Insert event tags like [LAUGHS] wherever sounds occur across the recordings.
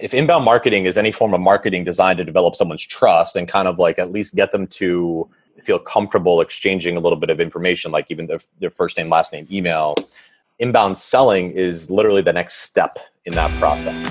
if inbound marketing is any form of marketing designed to develop someone's trust and kind of like at least get them to feel comfortable exchanging a little bit of information, like even their, their first name, last name, email, inbound selling is literally the next step in that process.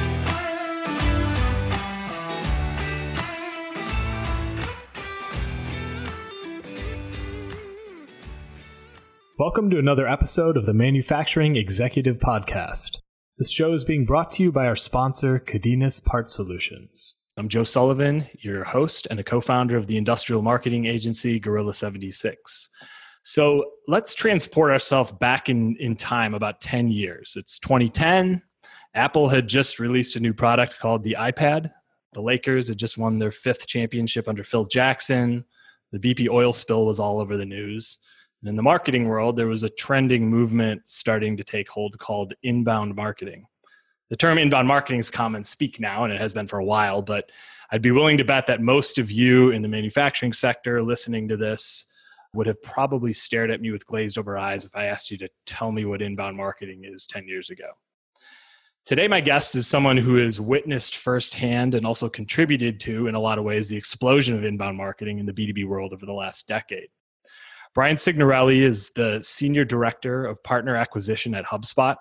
Welcome to another episode of the Manufacturing Executive Podcast. This show is being brought to you by our sponsor, Cadenas Part Solutions. I'm Joe Sullivan, your host and a co founder of the industrial marketing agency Gorilla 76. So let's transport ourselves back in, in time about 10 years. It's 2010. Apple had just released a new product called the iPad. The Lakers had just won their fifth championship under Phil Jackson. The BP oil spill was all over the news. And in the marketing world, there was a trending movement starting to take hold called inbound marketing. The term inbound marketing is common speak now, and it has been for a while, but I'd be willing to bet that most of you in the manufacturing sector listening to this would have probably stared at me with glazed over eyes if I asked you to tell me what inbound marketing is 10 years ago. Today, my guest is someone who has witnessed firsthand and also contributed to, in a lot of ways, the explosion of inbound marketing in the B2B world over the last decade. Brian Signorelli is the Senior Director of Partner Acquisition at HubSpot,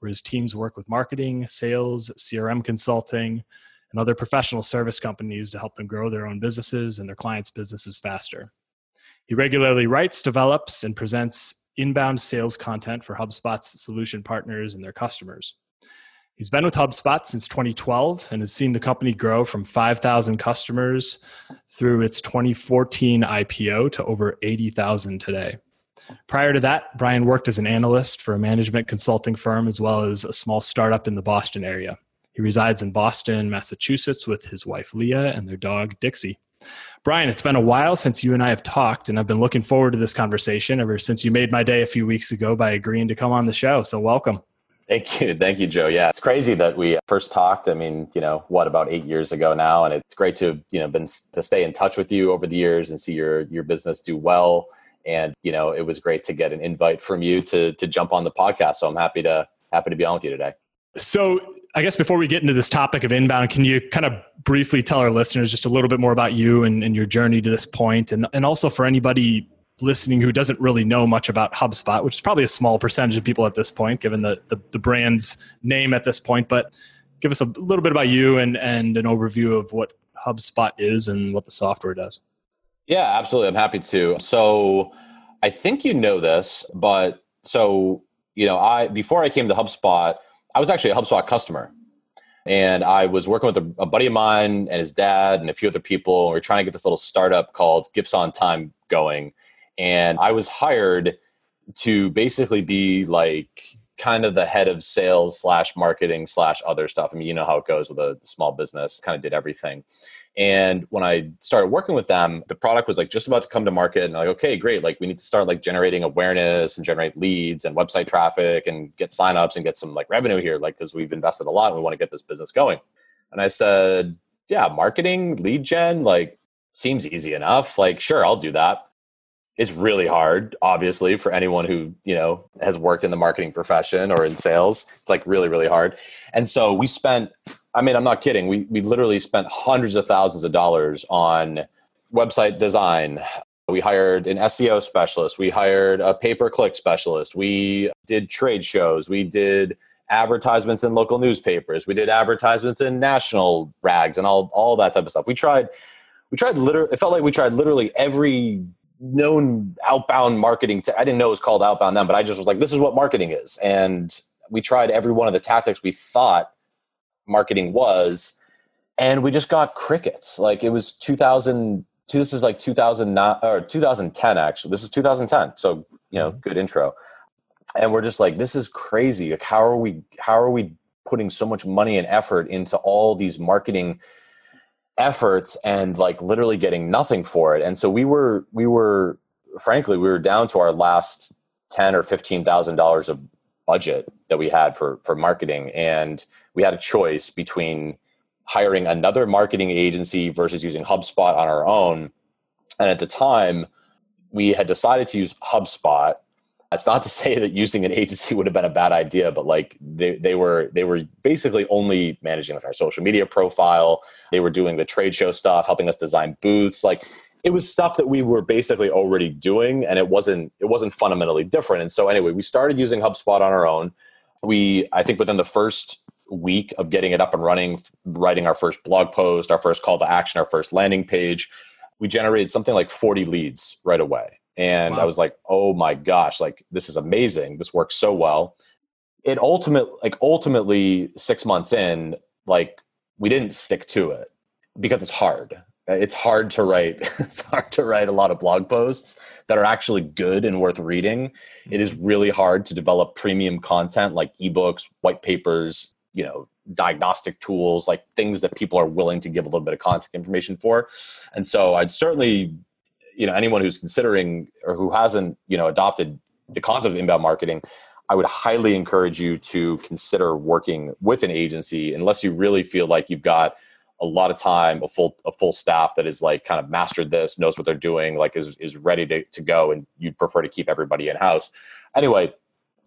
where his teams work with marketing, sales, CRM consulting, and other professional service companies to help them grow their own businesses and their clients' businesses faster. He regularly writes, develops, and presents inbound sales content for HubSpot's solution partners and their customers. He's been with HubSpot since 2012 and has seen the company grow from 5,000 customers through its 2014 IPO to over 80,000 today. Prior to that, Brian worked as an analyst for a management consulting firm as well as a small startup in the Boston area. He resides in Boston, Massachusetts with his wife Leah and their dog Dixie. Brian, it's been a while since you and I have talked, and I've been looking forward to this conversation ever since you made my day a few weeks ago by agreeing to come on the show. So, welcome. Thank you. Thank you, Joe. Yeah, it's crazy that we first talked. I mean, you know, what about eight years ago now? And it's great to, you know, been to stay in touch with you over the years and see your, your business do well. And, you know, it was great to get an invite from you to, to jump on the podcast. So I'm happy to, happy to be on with you today. So I guess before we get into this topic of inbound, can you kind of briefly tell our listeners just a little bit more about you and, and your journey to this point and, and also for anybody listening who doesn't really know much about HubSpot, which is probably a small percentage of people at this point, given the, the, the, brand's name at this point. But give us a little bit about you and, and an overview of what HubSpot is and what the software does. Yeah, absolutely. I'm happy to. So I think you know this, but so, you know, I, before I came to HubSpot, I was actually a HubSpot customer. And I was working with a, a buddy of mine and his dad and a few other people. We are trying to get this little startup called Gifts on Time going and I was hired to basically be like kind of the head of sales slash marketing slash other stuff. I mean, you know how it goes with a small business, kind of did everything. And when I started working with them, the product was like just about to come to market. And like, okay, great. Like we need to start like generating awareness and generate leads and website traffic and get signups and get some like revenue here. Like, cause we've invested a lot and we want to get this business going. And I said, yeah, marketing, lead gen, like seems easy enough. Like, sure, I'll do that it's really hard obviously for anyone who you know has worked in the marketing profession or in sales. It's like really really hard. And so we spent i mean i'm not kidding. We, we literally spent hundreds of thousands of dollars on website design. We hired an seo specialist. We hired a pay-per-click specialist. We did trade shows. We did advertisements in local newspapers. We did advertisements in national rags and all, all that type of stuff. We tried we tried literally it felt like we tried literally every known outbound marketing. I didn't know it was called outbound then, but I just was like, this is what marketing is. And we tried every one of the tactics we thought marketing was, and we just got crickets. Like it was 2000. This is like 2009 or 2010 actually. This is 2010. So you know, mm-hmm. good intro. And we're just like, this is crazy. Like, how are we? How are we putting so much money and effort into all these marketing? Efforts and like literally getting nothing for it. And so we were we were frankly we were down to our last ten or fifteen thousand dollars of budget that we had for for marketing, and we had a choice between hiring another marketing agency versus using HubSpot on our own. And at the time, we had decided to use HubSpot that's not to say that using an agency would have been a bad idea, but like they, they were they were basically only managing like our social media profile. They were doing the trade show stuff, helping us design booths. Like it was stuff that we were basically already doing, and it wasn't it wasn't fundamentally different. And so anyway, we started using HubSpot on our own. We I think within the first week of getting it up and running, writing our first blog post, our first call to action, our first landing page, we generated something like 40 leads right away and wow. I was like, "Oh my gosh, like this is amazing. This works so well." It ultimate like ultimately 6 months in, like we didn't stick to it because it's hard. It's hard to write [LAUGHS] it's hard to write a lot of blog posts that are actually good and worth reading. It is mm-hmm. really hard to develop premium content like ebooks, white papers, you know, diagnostic tools, like things that people are willing to give a little bit of contact information for. And so I'd certainly you know anyone who's considering or who hasn't you know adopted the concept of inbound marketing i would highly encourage you to consider working with an agency unless you really feel like you've got a lot of time a full a full staff that is like kind of mastered this knows what they're doing like is is ready to, to go and you'd prefer to keep everybody in house anyway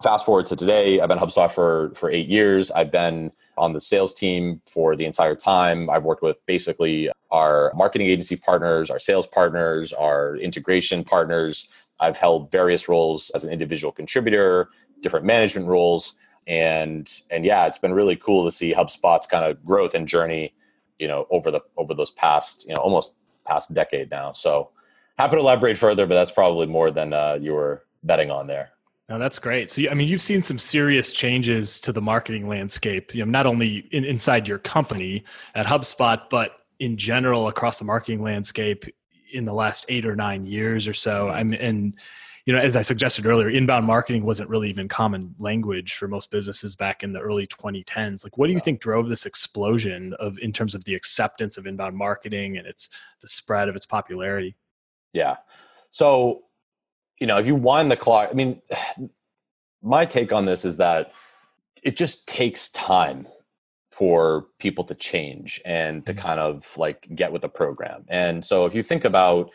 fast forward to today i've been hubspot for for eight years. I've been on the sales team for the entire time. I've worked with basically our marketing agency partners, our sales partners, our integration partners. I've held various roles as an individual contributor, different management roles. And and yeah, it's been really cool to see HubSpot's kind of growth and journey, you know, over the over those past, you know, almost past decade now. So happy to elaborate further, but that's probably more than uh, you were betting on there. No, that's great. So, I mean, you've seen some serious changes to the marketing landscape, you know, not only in, inside your company at HubSpot, but in general across the marketing landscape in the last eight or nine years or so. Mm-hmm. I'm and you know, as I suggested earlier, inbound marketing wasn't really even common language for most businesses back in the early 2010s. Like, what do you think drove this explosion of in terms of the acceptance of inbound marketing and its the spread of its popularity? Yeah. So you know, if you wind the clock, I mean, my take on this is that it just takes time for people to change and to mm-hmm. kind of like get with the program. And so if you think about,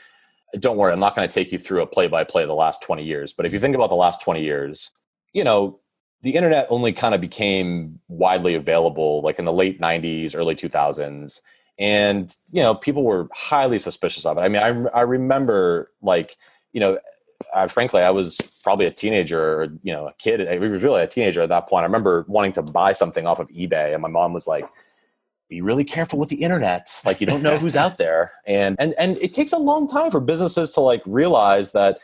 don't worry, I'm not going to take you through a play by play the last 20 years, but if you think about the last 20 years, you know, the internet only kind of became widely available like in the late 90s, early 2000s. And, you know, people were highly suspicious of it. I mean, I, I remember like, you know, I, frankly, I was probably a teenager or, you know, a kid. I was really a teenager at that point. I remember wanting to buy something off of eBay and my mom was like, be really careful with the internet. Like you don't know who's out there. And, and, and it takes a long time for businesses to like realize that,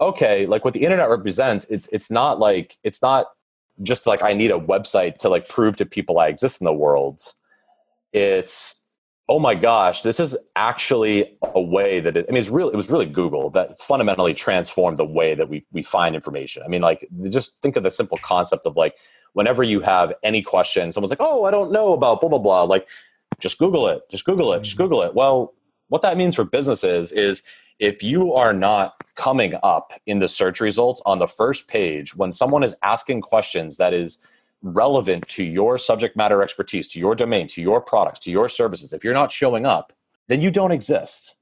okay, like what the internet represents, it's, it's not like, it's not just like I need a website to like prove to people I exist in the world. It's, oh my gosh, this is actually a way that it, I mean, it's really, it was really Google that fundamentally transformed the way that we, we find information. I mean, like, just think of the simple concept of like, whenever you have any question, someone's like, oh, I don't know about blah, blah, blah. Like, just Google it, just Google it, just mm-hmm. Google it. Well, what that means for businesses is if you are not coming up in the search results on the first page when someone is asking questions that is relevant to your subject matter expertise, to your domain, to your products, to your services, if you're not showing up, then you don't exist.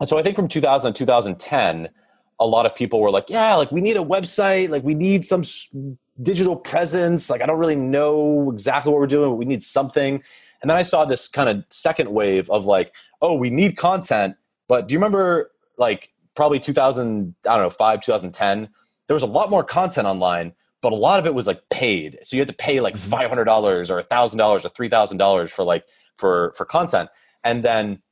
And so I think from 2000 to 2010, a lot of people were like, yeah, like we need a website, like we need some digital presence. Like I don't really know exactly what we're doing, but we need something. And then I saw this kind of second wave of like, oh, we need content. But do you remember like probably 2000, I don't know, 5, 2010? There was a lot more content online but a lot of it was like paid. So you had to pay like mm-hmm. five hundred dollars or thousand dollars or three thousand dollars for like for for content, and then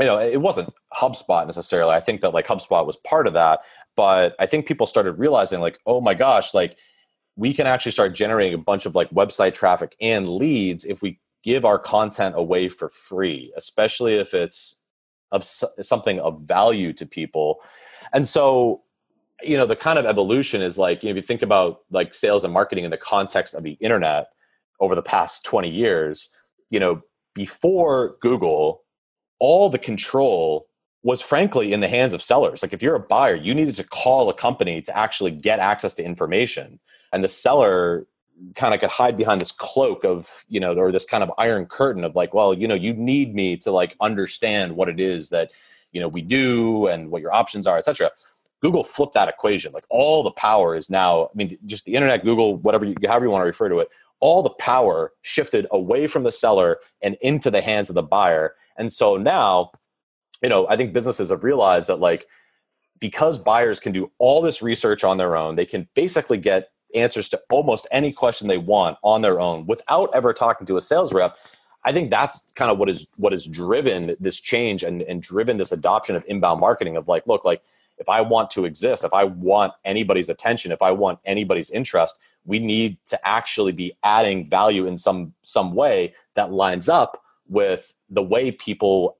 you know it wasn't HubSpot necessarily. I think that like HubSpot was part of that, but I think people started realizing like, oh my gosh, like we can actually start generating a bunch of like website traffic and leads if we give our content away for free, especially if it's of something of value to people. And so you know the kind of evolution is like you know if you think about like sales and marketing in the context of the internet over the past 20 years you know before google all the control was frankly in the hands of sellers. Like if you're a buyer, you needed to call a company to actually get access to information. And the seller kind of could hide behind this cloak of, you know, or this kind of iron curtain of like, well, you know, you need me to like understand what it is that, you know, we do and what your options are, etc. Google flipped that equation. Like all the power is now, I mean, just the internet, Google, whatever you, however you want to refer to it, all the power shifted away from the seller and into the hands of the buyer. And so now, you know, I think businesses have realized that like because buyers can do all this research on their own, they can basically get answers to almost any question they want on their own without ever talking to a sales rep. I think that's kind of what is what has driven this change and, and driven this adoption of inbound marketing of like, look, like if I want to exist, if I want anybody's attention, if I want anybody's interest, we need to actually be adding value in some some way that lines up with the way people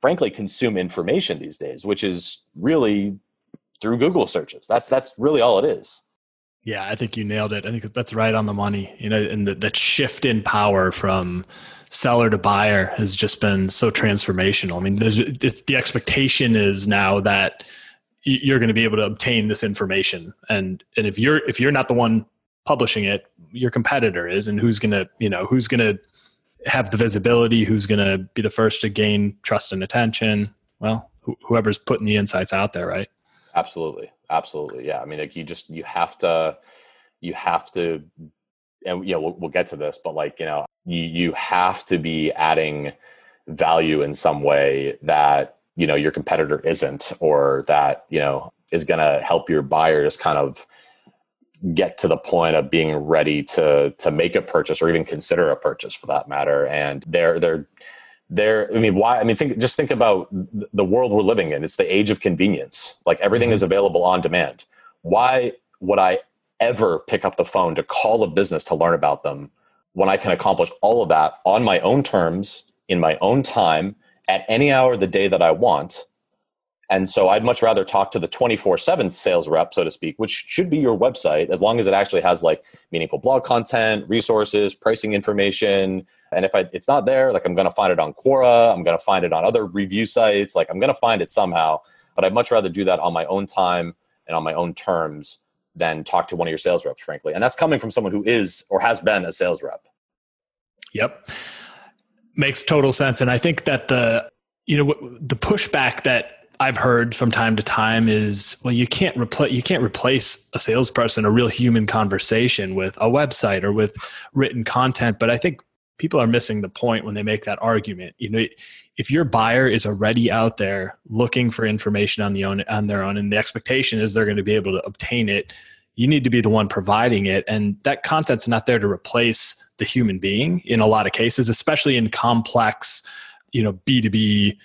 frankly consume information these days, which is really through Google searches. That's that's really all it is. Yeah, I think you nailed it. I think that's right on the money. You know, and the, that shift in power from seller to buyer has just been so transformational. I mean, there's the expectation is now that you're going to be able to obtain this information, and and if you're if you're not the one publishing it, your competitor is, and who's going to you know who's going to have the visibility, who's going to be the first to gain trust and attention. Well, wh- whoever's putting the insights out there, right? Absolutely, absolutely, yeah. I mean, like you just you have to you have to, and you know we'll, we'll get to this, but like you know you you have to be adding value in some way that you know your competitor isn't, or that you know is going to help your buyers kind of get to the point of being ready to to make a purchase or even consider a purchase for that matter. And they're they're there i mean why i mean think just think about the world we're living in. It's the age of convenience. Like everything mm-hmm. is available on demand. Why would i ever pick up the phone to call a business to learn about them when i can accomplish all of that on my own terms in my own time at any hour of the day that i want and so I'd much rather talk to the 24 7 sales rep, so to speak, which should be your website as long as it actually has like meaningful blog content, resources, pricing information. And if I, it's not there, like I'm going to find it on Quora, I'm going to find it on other review sites, like I'm going to find it somehow. But I'd much rather do that on my own time and on my own terms than talk to one of your sales reps, frankly. And that's coming from someone who is or has been a sales rep. Yep. Makes total sense. And I think that the, you know, the pushback that I've heard from time to time is well you can't replace you can't replace a salesperson a real human conversation with a website or with written content but I think people are missing the point when they make that argument you know if your buyer is already out there looking for information on the own on their own and the expectation is they're going to be able to obtain it you need to be the one providing it and that content's not there to replace the human being in a lot of cases especially in complex you know b2b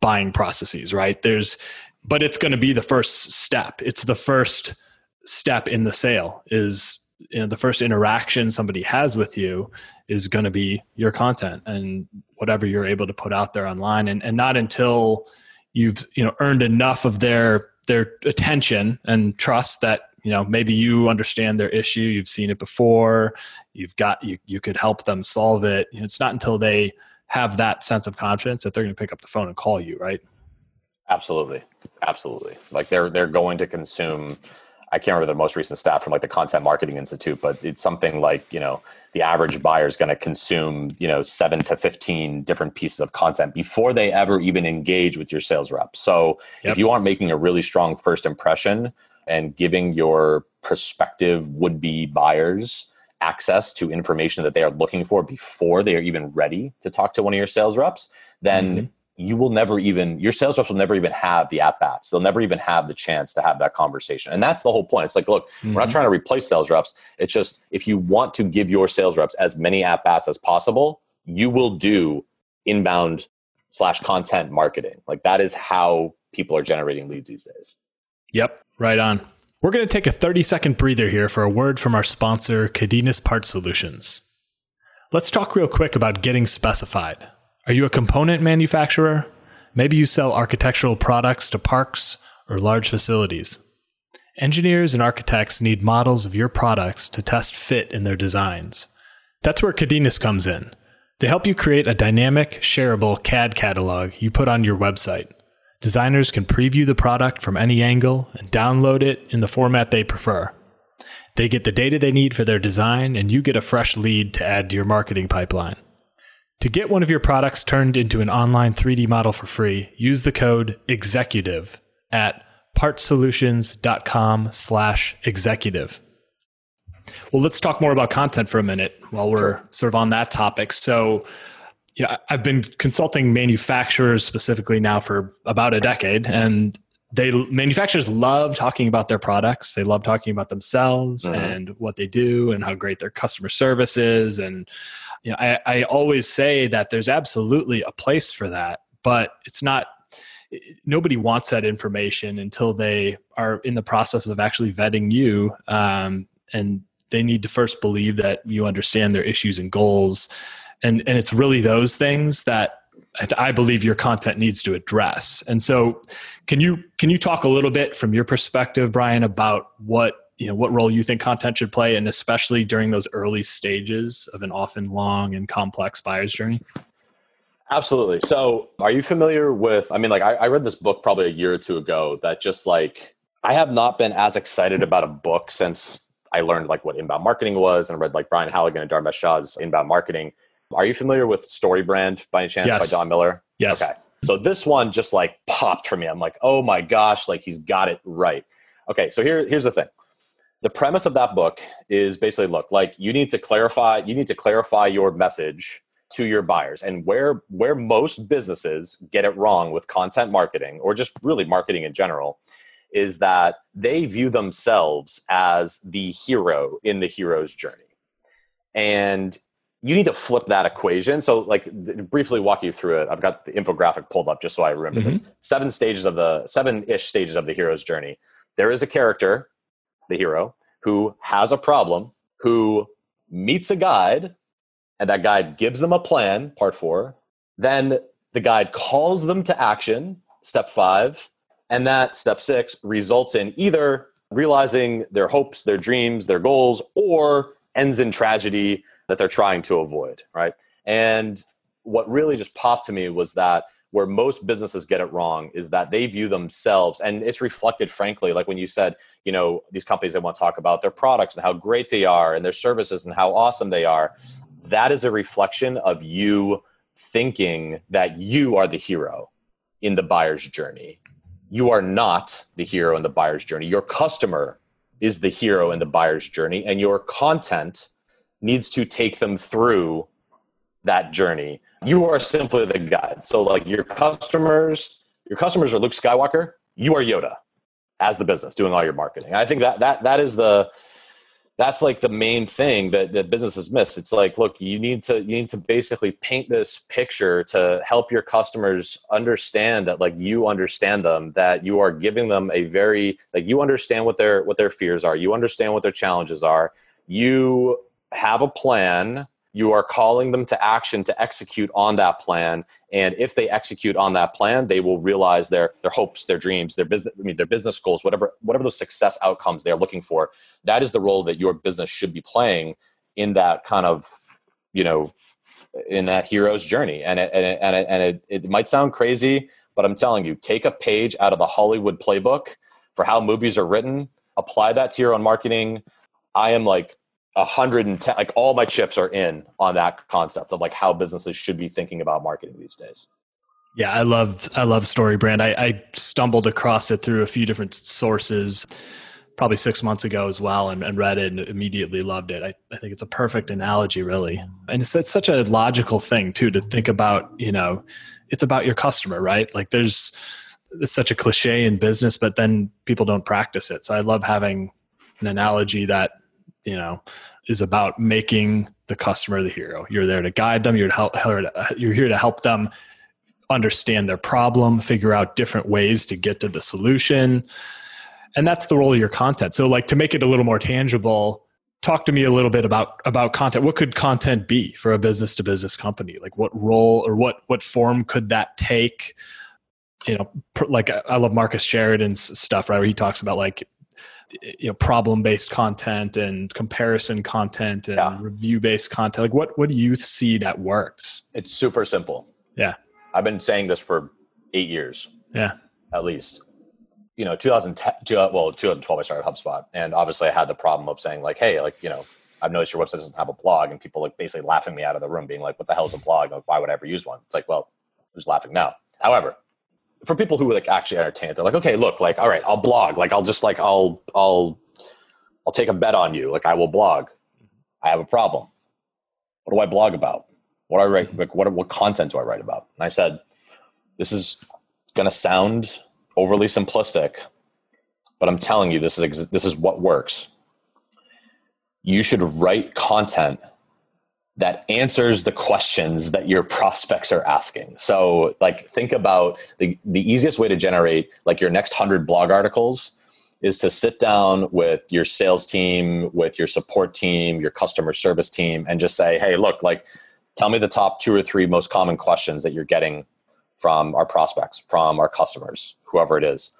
buying processes, right? There's, but it's going to be the first step. It's the first step in the sale is you know the first interaction somebody has with you is going to be your content and whatever you're able to put out there online and, and not until you've you know earned enough of their their attention and trust that you know maybe you understand their issue you've seen it before you've got you you could help them solve it you know, it's not until they have that sense of confidence that they're going to pick up the phone and call you, right? Absolutely, absolutely. Like they're they're going to consume. I can't remember the most recent stat from like the Content Marketing Institute, but it's something like you know the average buyer is going to consume you know seven to fifteen different pieces of content before they ever even engage with your sales rep. So yep. if you aren't making a really strong first impression and giving your prospective would be buyers access to information that they are looking for before they are even ready to talk to one of your sales reps, then mm-hmm. you will never even, your sales reps will never even have the at bats. They'll never even have the chance to have that conversation. And that's the whole point. It's like, look, mm-hmm. we're not mm-hmm. trying to replace sales reps. It's just if you want to give your sales reps as many at bats as possible, you will do inbound slash content marketing. Like that is how people are generating leads these days. Yep, right on. We're going to take a 30 second breather here for a word from our sponsor, Cadenas Part Solutions. Let's talk real quick about getting specified. Are you a component manufacturer? Maybe you sell architectural products to parks or large facilities. Engineers and architects need models of your products to test fit in their designs. That's where Cadenas comes in. They help you create a dynamic, shareable CAD catalog you put on your website. Designers can preview the product from any angle and download it in the format they prefer. They get the data they need for their design, and you get a fresh lead to add to your marketing pipeline. To get one of your products turned into an online 3D model for free, use the code EXECUTIVE at partsolutions.com slash executive. Well, let's talk more about content for a minute while we're sure. sort of on that topic. So, yeah, I've been consulting manufacturers specifically now for about a decade, and they manufacturers love talking about their products. They love talking about themselves mm-hmm. and what they do and how great their customer service is. And you know, I, I always say that there's absolutely a place for that, but it's not nobody wants that information until they are in the process of actually vetting you um, and they need to first believe that you understand their issues and goals and and it's really those things that I believe your content needs to address. And so, can you can you talk a little bit from your perspective, Brian, about what you know what role you think content should play, and especially during those early stages of an often long and complex buyer's journey? Absolutely. So, are you familiar with? I mean, like I, I read this book probably a year or two ago that just like I have not been as excited about a book since I learned like what inbound marketing was and read like Brian Halligan and Dharmesh Shah's inbound marketing. Are you familiar with StoryBrand by any chance yes. by Don Miller? Yes. Okay. So this one just like popped for me. I'm like, oh my gosh, like he's got it right. Okay, so here, here's the thing. The premise of that book is basically look, like you need to clarify, you need to clarify your message to your buyers. And where where most businesses get it wrong with content marketing or just really marketing in general is that they view themselves as the hero in the hero's journey. And you need to flip that equation. So, like, briefly walk you through it. I've got the infographic pulled up just so I remember mm-hmm. this. Seven stages of the seven ish stages of the hero's journey. There is a character, the hero, who has a problem, who meets a guide, and that guide gives them a plan, part four. Then the guide calls them to action, step five. And that, step six, results in either realizing their hopes, their dreams, their goals, or ends in tragedy that they're trying to avoid, right? And what really just popped to me was that where most businesses get it wrong is that they view themselves and it's reflected frankly like when you said you know these companies they want to talk about their products and how great they are and their services and how awesome they are that is a reflection of you thinking that you are the hero in the buyer's journey you are not the hero in the buyer's journey your customer is the hero in the buyer's journey and your content needs to take them through that journey. You are simply the guide. So like your customers, your customers are Luke Skywalker, you are Yoda as the business doing all your marketing. I think that that that is the that's like the main thing that, that businesses miss. It's like, look, you need to you need to basically paint this picture to help your customers understand that like you understand them, that you are giving them a very like you understand what their what their fears are, you understand what their challenges are. You have a plan you are calling them to action to execute on that plan and if they execute on that plan they will realize their their hopes their dreams their business i mean their business goals whatever whatever those success outcomes they're looking for that is the role that your business should be playing in that kind of you know in that hero's journey. And it, and it, and, it, and it, it might sound crazy but i'm telling you take a page out of the hollywood playbook for how movies are written apply that to your own marketing. I am like 110 like all my chips are in on that concept of like how businesses should be thinking about marketing these days. Yeah i love i love story brand I, I stumbled across it through a few different sources probably six months ago as well and, and read it and immediately loved it. I, I think it's a perfect analogy really. And it's, it's such a logical thing too to think about you know it's about your customer right? Like there's it's such a cliche in business but then people don't practice it. So i love having an analogy that you know is about making the customer the hero. You're there to guide them. You're to help you're here to help them understand their problem figure out different ways to get to the solution. And that's the role of your content. So like to make it a little more tangible talk to me a little bit about about content. What could content be for a business to business company? Like what role or what what form could that take? You know like i love marcus sheridan's stuff right where he talks about like you know problem based content and comparison content and yeah. review based content like what what do you see that works? It's super simple. Yeah. I've been saying this for eight years. Yeah. At least. You know 2010 uh, well 2012 i started hubspot and obviously i had the problem of saying like hey like you know i've noticed your website doesn't have a blog and people like basically laughing me out of the room being like what the hell is a blog? Like, why would i ever use one? It's like well who's laughing now? However for people who like actually entertain it, they're like, okay, look, like, all right, I'll blog. Like, I'll just like, I'll, I'll, I'll take a bet on you. Like, I will blog. I have a problem. What do I blog about? What do I write? Like, what what content do I write about? And I said, this is going to sound overly simplistic, but I'm telling you, this is this is what works. You should write content that answers the questions that your prospects are asking. So, like, think about the, the easiest way to generate like your next 100 blog articles is to sit down with your sales team, with your support team, your customer service team, and just say, hey, look, like, tell me the top two or three most common questions that you're getting from our prospects, from our customers, whoever it is.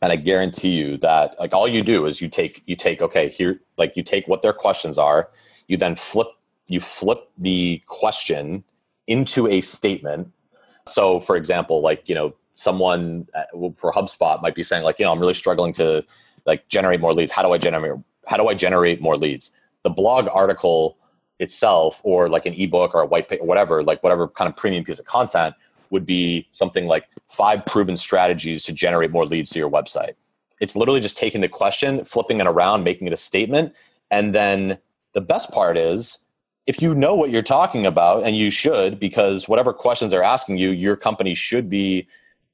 And I guarantee you that like all you do is you take you take okay here like you take what their questions are, you then flip you flip the question into a statement. So, for example, like, you know, someone uh, for HubSpot might be saying, like, you know, I'm really struggling to like generate more leads. How do I generate? How do I generate more leads? The blog article itself, or like an ebook or a white paper, whatever, like whatever kind of premium piece of content would be something like five proven strategies to generate more leads to your website. It's literally just taking the question, flipping it around, making it a statement. And then the best part is if you know what you're talking about and you should because whatever questions they're asking you your company should be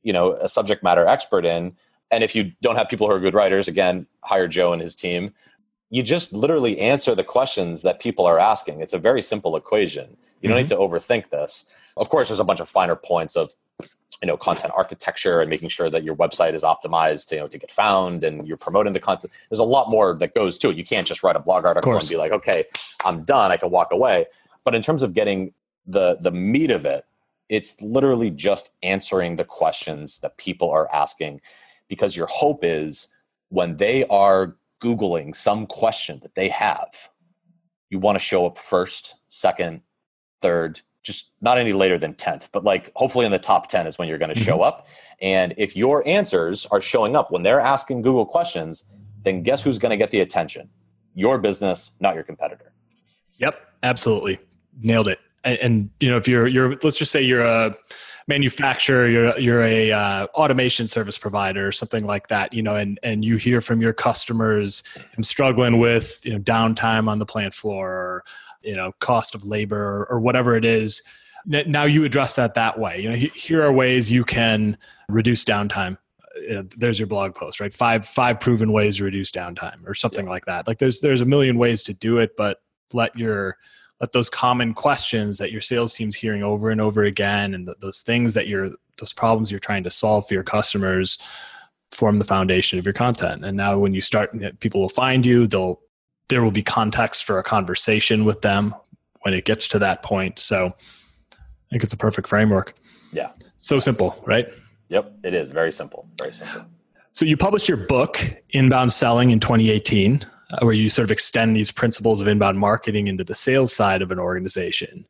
you know a subject matter expert in. And if you don't have people who are good writers again hire joe and his team. You just literally answer the questions that people are asking. It's a very simple equation. You don't mm-hmm. need to overthink this. Of course there's a bunch of finer points of you know content architecture and making sure that your website is optimized to, you know to get found and you're promoting the content. There's a lot more that goes to it. You can't just write a blog article and be like okay i'm done. I can walk away. But in terms of getting the the meat of it it's literally just answering the questions that people are asking because your hope is when they are googling some question that they have you want to show up first second third just not any later than 10th, but like hopefully in the top 10 is when you're going to mm-hmm. show up. And if your answers are showing up when they're asking Google questions, then guess who's going to get the attention? Your business, not your competitor. Yep, absolutely. Nailed it. And, and you know, if you're you're let's just say you're a manufacturer, you're you're a uh, automation service provider or something like that, you know, and and you hear from your customers, I'm struggling with you know downtime on the plant floor, or you know cost of labor, or, or whatever it is. Now you address that that way. You know, here are ways you can reduce downtime. You know, there's your blog post, right? Five five proven ways to reduce downtime, or something yeah. like that. Like there's there's a million ways to do it, but let your let those common questions that your sales team's hearing over and over again and th- those things that you're those problems you're trying to solve for your customers form the foundation of your content. And now when you start people will find you they'll there will be context for a conversation with them when it gets to that point. So i think it's a perfect framework. Yeah. So simple right? Yep it is. Very simple. Very simple. So you published your book inbound selling in 2018 uh, Uh, where you sort of extend these principles of inbound marketing into the sales side of an organization.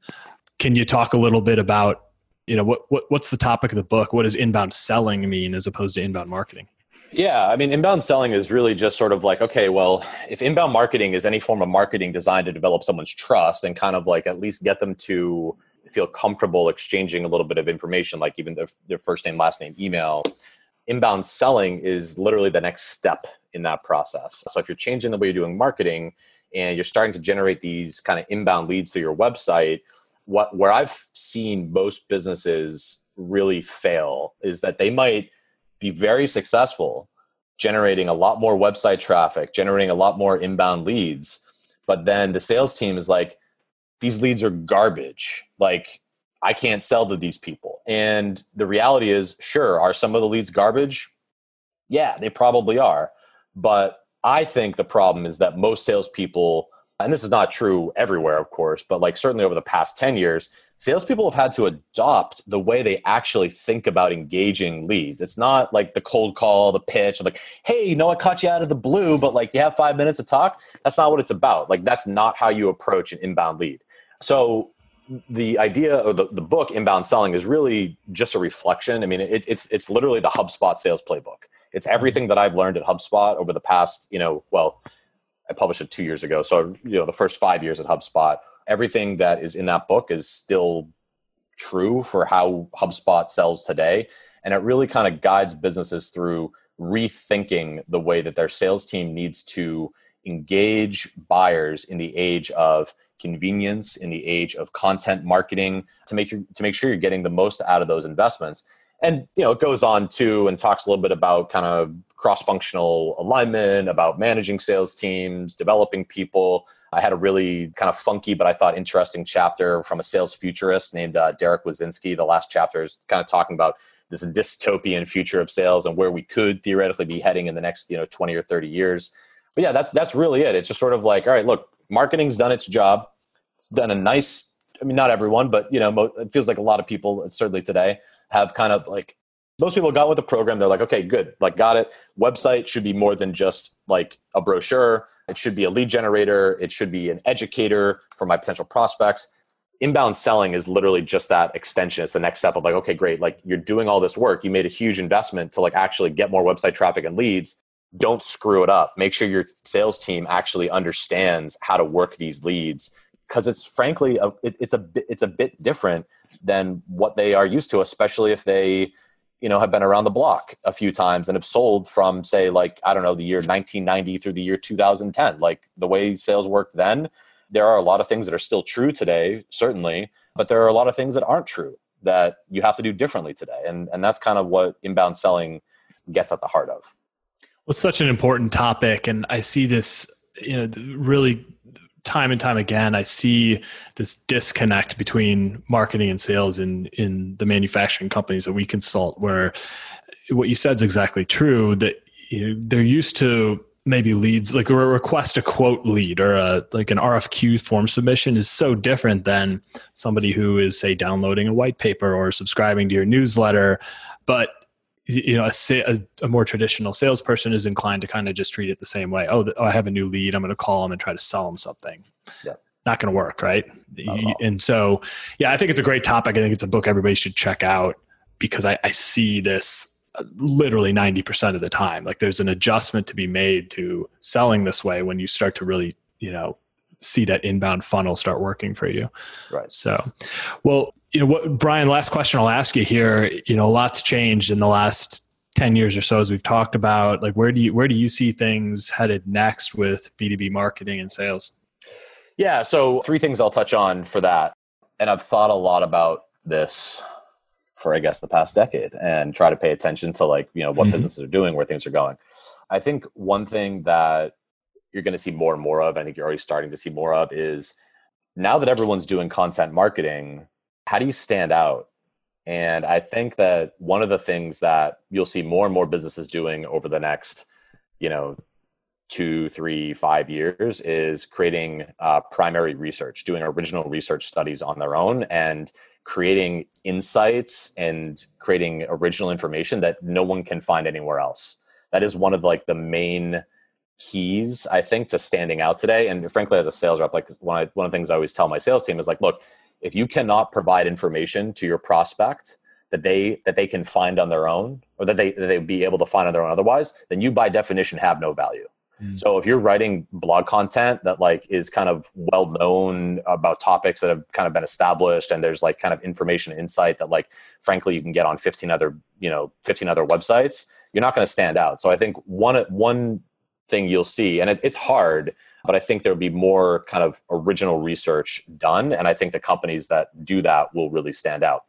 Can you talk a little bit about, you know, what, what what's the topic of the book? What does inbound selling mean as opposed to inbound marketing? Yeah, I mean, inbound selling is really just sort of like, okay, well, if inbound marketing is any form of marketing designed to develop someone's trust and kind of like at least get them to feel comfortable exchanging a little bit of information, like even their, their first name, last name, email, inbound selling is literally the next step in that process. So if you're changing the way you're doing marketing and you're starting to generate these kind of inbound leads to your website, what where I've seen most businesses really fail is that they might be very successful generating a lot more website traffic, generating a lot more inbound leads, but then the sales team is like these leads are garbage. Like I can't sell to these people. And the reality is, sure, are some of the leads garbage? Yeah, they probably are. But I think the problem is that most salespeople, and this is not true everywhere, of course, but like certainly over the past 10 years, salespeople have had to adopt the way they actually think about engaging leads. It's not like the cold call, the pitch, like, hey, you know, I caught you out of the blue, but like you have five minutes to talk. That's not what it's about. Like, that's not how you approach an inbound lead. So, the idea of the, the book inbound selling is really just a reflection i mean it, it's it's literally the hubspot sales playbook it's everything that i've learned at hubspot over the past you know well i published it two years ago so you know the first five years at hubspot everything that is in that book is still true for how HubSpot sells today. And it really kind of guides businesses through rethinking the way that their sales team needs to engage buyers in the age of convenience in the age of content marketing to make your, to make sure you're getting the most out of those investments and you know it goes on to and talks a little bit about kind of cross-functional alignment about managing sales teams developing people I had a really kind of funky, but I thought interesting chapter from a sales futurist named uh, Derek Wazinski. The last chapter is kind of talking about this dystopian future of sales and where we could theoretically be heading in the next, you know, 20 or 30 years. But yeah, that's that's really it. It's just sort of like, all right, look, marketing's done its job. It's done a nice. I mean, not everyone, but you know, it feels like a lot of people, certainly today, have kind of like most people got with the program. They're like, okay, good, like got it. Website should be more than just like a brochure it should be a lead generator. It should be an educator for my potential prospects. Inbound selling is literally just that extension. It's the next step of like, okay, great. Like you're doing all this work. You made a huge investment to like actually get more website traffic and leads. Don't screw it up. Make sure your sales team actually understands how to work these leads because it's frankly a, it, it's a it's a bit different than what they are used to, especially if they you know have been around the block a few times and have sold from say like i don't know the year 1990 through the year 2010 like the way sales worked then there are a lot of things that are still true today certainly but there are a lot of things that aren't true that you have to do differently today. And and that's kind of what inbound selling gets at the heart of. Well it's such an important topic and i see this you know really time and time again i see this disconnect between marketing and sales in in the manufacturing companies that we consult where what you said is exactly true that you know, they're used to maybe leads like a request a quote lead or a like an RFQ form submission is so different than somebody who is say downloading a white paper or subscribing to your newsletter. But you know a, a, a, more traditional salesperson is inclined to kind of just treat it the same way. Oh, the, oh i have a new lead. I'm going to call them and try to sell them something. Yeah. not going to work right? And so yeah i think it's a great topic. I think it's a book everybody should check out because i, I see this uh, literally 90% of the time. Like there's an adjustment to be made to selling this way when you start to really you know see that inbound funnel start working for you. Right. So well you know what brian last question i'll ask you here you know a lot's changed in the last 10 years or so as we've talked about. Like where do you where do you see things headed next with b2b marketing and sales? Yeah so three things i'll touch on for that. And i've thought a lot about this for i guess the past decade and try to pay attention to like you know what mm-hmm. businesses are doing where things are going. I think one thing that you're going to see more and more of i think you're already starting to see more of is now that everyone's doing content marketing how do you stand out? And I think that one of the things that you'll see more and more businesses doing over the next, you know, two, three, five years is creating uh, primary research, doing original research studies on their own, and creating insights and creating original information that no one can find anywhere else. That is one of like the main keys I think to standing out today. And frankly, as a sales rep, like one of, one of the things I always tell my sales team is like, look, if you cannot provide information to your prospect that they that they can find on their own or that they that they be able to find on their own otherwise then you by definition have no value mm. so if you're writing blog content that like is kind of well known about topics that have kind of been established and there's like kind of information insight that like frankly you can get on 15 other you know 15 other websites you're not going to stand out so i think one one thing you'll see and it, it's hard but I think there will be more kind of original research done. And I think the companies that do that will really stand out.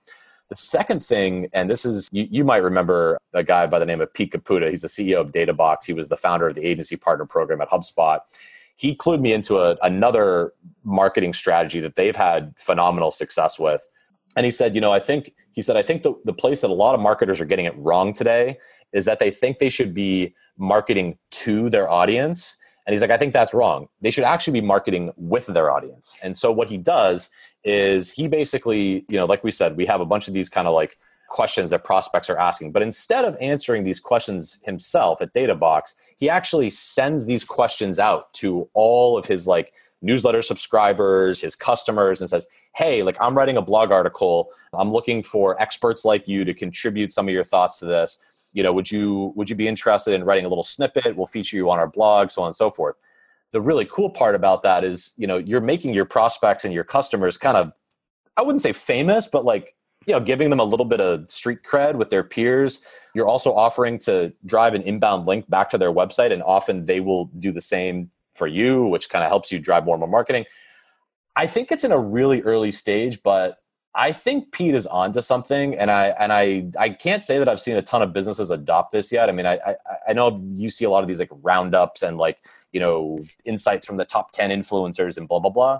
The second thing, and this is, you, you might remember a guy by the name of Pete Caputa. He's the CEO of Databox. He was the founder of the agency partner program at HubSpot. He clued me into a, another marketing strategy that they've had phenomenal success with. And he said, you know, I think, he said, I think the, the place that a lot of marketers are getting it wrong today is that they think they should be marketing to their audience and he's like, I think that's wrong. They should actually be marketing with their audience. And so what he does is he basically, you know, like we said, we have a bunch of these kind of like questions that prospects are asking. But instead of answering these questions himself at DataBox, he actually sends these questions out to all of his like newsletter subscribers, his customers, and says, Hey, like I'm writing a blog article. I'm looking for experts like you to contribute some of your thoughts to this. You know, would you would you be interested in writing a little snippet? We'll feature you on our blog, so on and so forth. The really cool part about that is, you know, you're making your prospects and your customers kind of, I wouldn't say famous, but like you know giving them a little bit of street cred with their peers you're also offering to drive an inbound link back to their website and often they will do the same for you which kind of helps you drive more and more marketing i think it's in a really early stage but i think pete is onto something and i and i i can't say that i've seen a ton of businesses adopt this yet i mean i i, I know you see a lot of these like roundups and like you know insights from the top 10 influencers and blah blah blah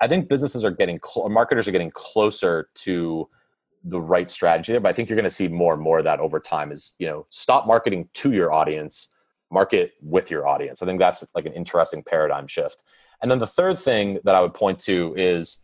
I think businesses are getting, cl- marketers are getting closer to the right strategy but I think you're going to see more and more of that over time. Is you know, stop marketing to your audience, market with your audience. I think that's like an interesting paradigm shift. And then the third thing that I would point to is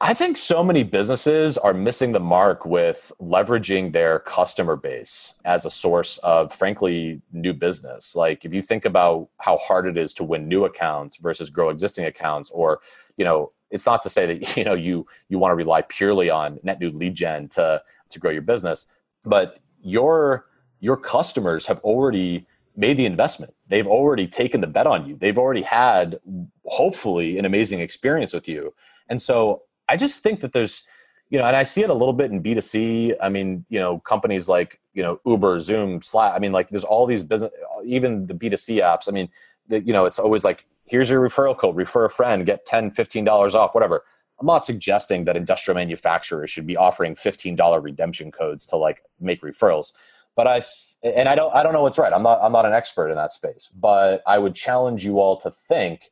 I think so many businesses are missing the mark with leveraging their customer base as a source of, frankly, new business. Like if you think about how hard it is to win new accounts versus grow existing accounts, or you know, it's not to say that [LAUGHS] you know you you want to rely purely on net new lead gen to to grow your business, but your your customers have already made the investment. They've already taken the bet on you. They've already had hopefully an amazing experience with you. And so I just think that there's, you know, and I see it a little bit in B2C. I mean, you know, companies like, you know, Uber, Zoom, Slack. I mean, like there's all these business, even the B2C apps. I mean, the, you know, it's always like, here's your referral code, refer a friend, get 10, $15 off, whatever. I'm not suggesting that industrial manufacturers should be offering $15 redemption codes to like make referrals. But I, and I don't, I don't know what's right. I'm not, I'm not an expert in that space, but I would challenge you all to think,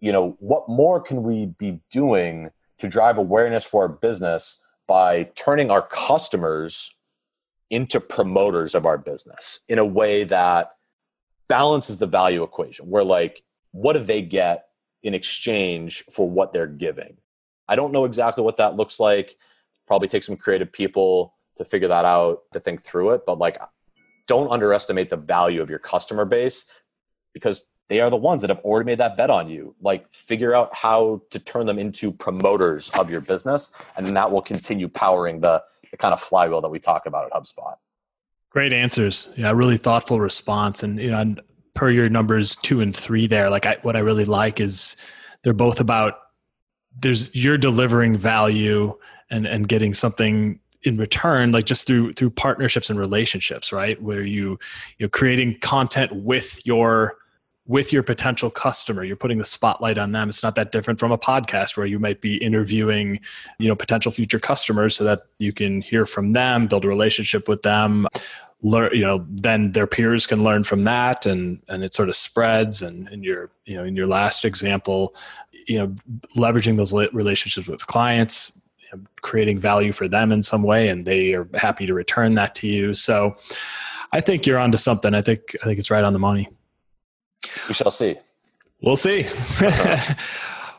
you know, what more can we be doing to drive awareness for our business by turning our customers into promoters of our business in a way that balances the value equation. Where like, what do they get in exchange for what they're giving? I don't know exactly what that looks like. Probably take some creative people to figure that out, to think through it. But like, don't underestimate the value of your customer base because they are the ones that have already made that bet on you. Like, figure out how to turn them into promoters of your business, and then that will continue powering the, the kind of flywheel that we talk about at HubSpot. Great answers. Yeah, really thoughtful response. And you know, per your numbers two and three there, like I, what I really like is they're both about there's you're delivering value and and getting something in return like just through through partnerships and relationships right where you you know creating content with your with your potential customer. You're putting the spotlight on them. It's not that different from a podcast where you might be interviewing you know potential future customers so that you can hear from them build a relationship with them learn you know then their peers can learn from that and and it sort of spreads. And in your you know in your last example you know leveraging those relationships with clients you know, creating value for them in some way and they are happy to return that to you. So i think you're onto something. I think i think it's right on the money we shall see. We'll see. [LAUGHS]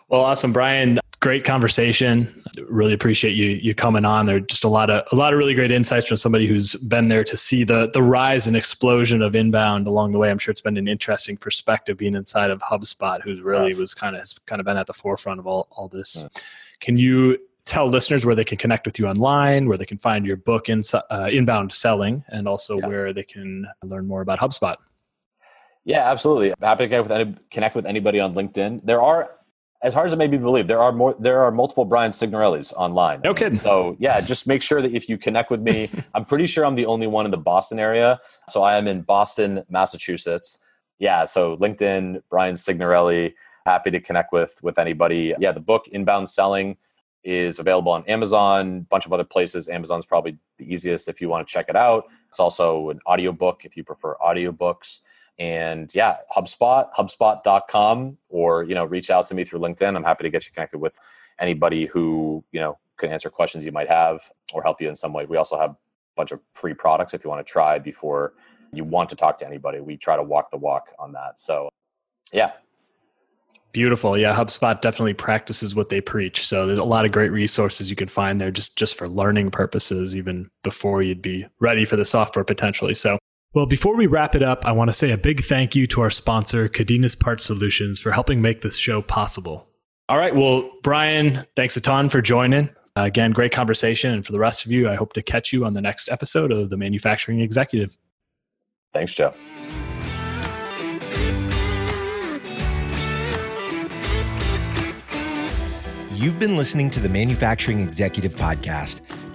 well, awesome, Brian. Great conversation. Really appreciate you you coming on. There are just a lot of a lot of really great insights from somebody who's been there to see the the rise and explosion of inbound along the way. I'm sure it's been an interesting perspective being inside of HubSpot, who's really yes. was kind of has kind of been at the forefront of all all this. Yeah. Can you tell listeners where they can connect with you online, where they can find your book in, uh, inbound selling, and also yeah. where they can learn more about HubSpot? Yeah, absolutely. I'm happy to connect with, any, connect with anybody on LinkedIn. There are, as hard as it may be believed, there are more. There are multiple Brian Signorellis online. No kidding. So yeah, just make sure that if you connect with me, [LAUGHS] I'm pretty sure I'm the only one in the Boston area. So I am in Boston, Massachusetts. Yeah, so LinkedIn, Brian Signorelli. Happy to connect with with anybody. Yeah, the book Inbound Selling is available on Amazon, a bunch of other places. Amazon's probably the easiest if you want to check it out. It's also an audiobook if you prefer audiobooks and yeah hubspot hubspot.com or you know reach out to me through linkedin i'm happy to get you connected with anybody who you know can answer questions you might have or help you in some way we also have a bunch of free products if you want to try before you want to talk to anybody we try to walk the walk on that so yeah Beautiful. Yeah, HubSpot definitely practices what they preach. So there's a lot of great resources you can find there just just for learning purposes even before you'd be ready for the software potentially. So well, before we wrap it up, I want to say a big thank you to our sponsor, Cadenas Part Solutions, for helping make this show possible. All right. Well, Brian, thanks a ton for joining. Uh, again, great conversation. And for the rest of you, I hope to catch you on the next episode of The Manufacturing Executive. Thanks, Joe. You've been listening to the Manufacturing Executive Podcast.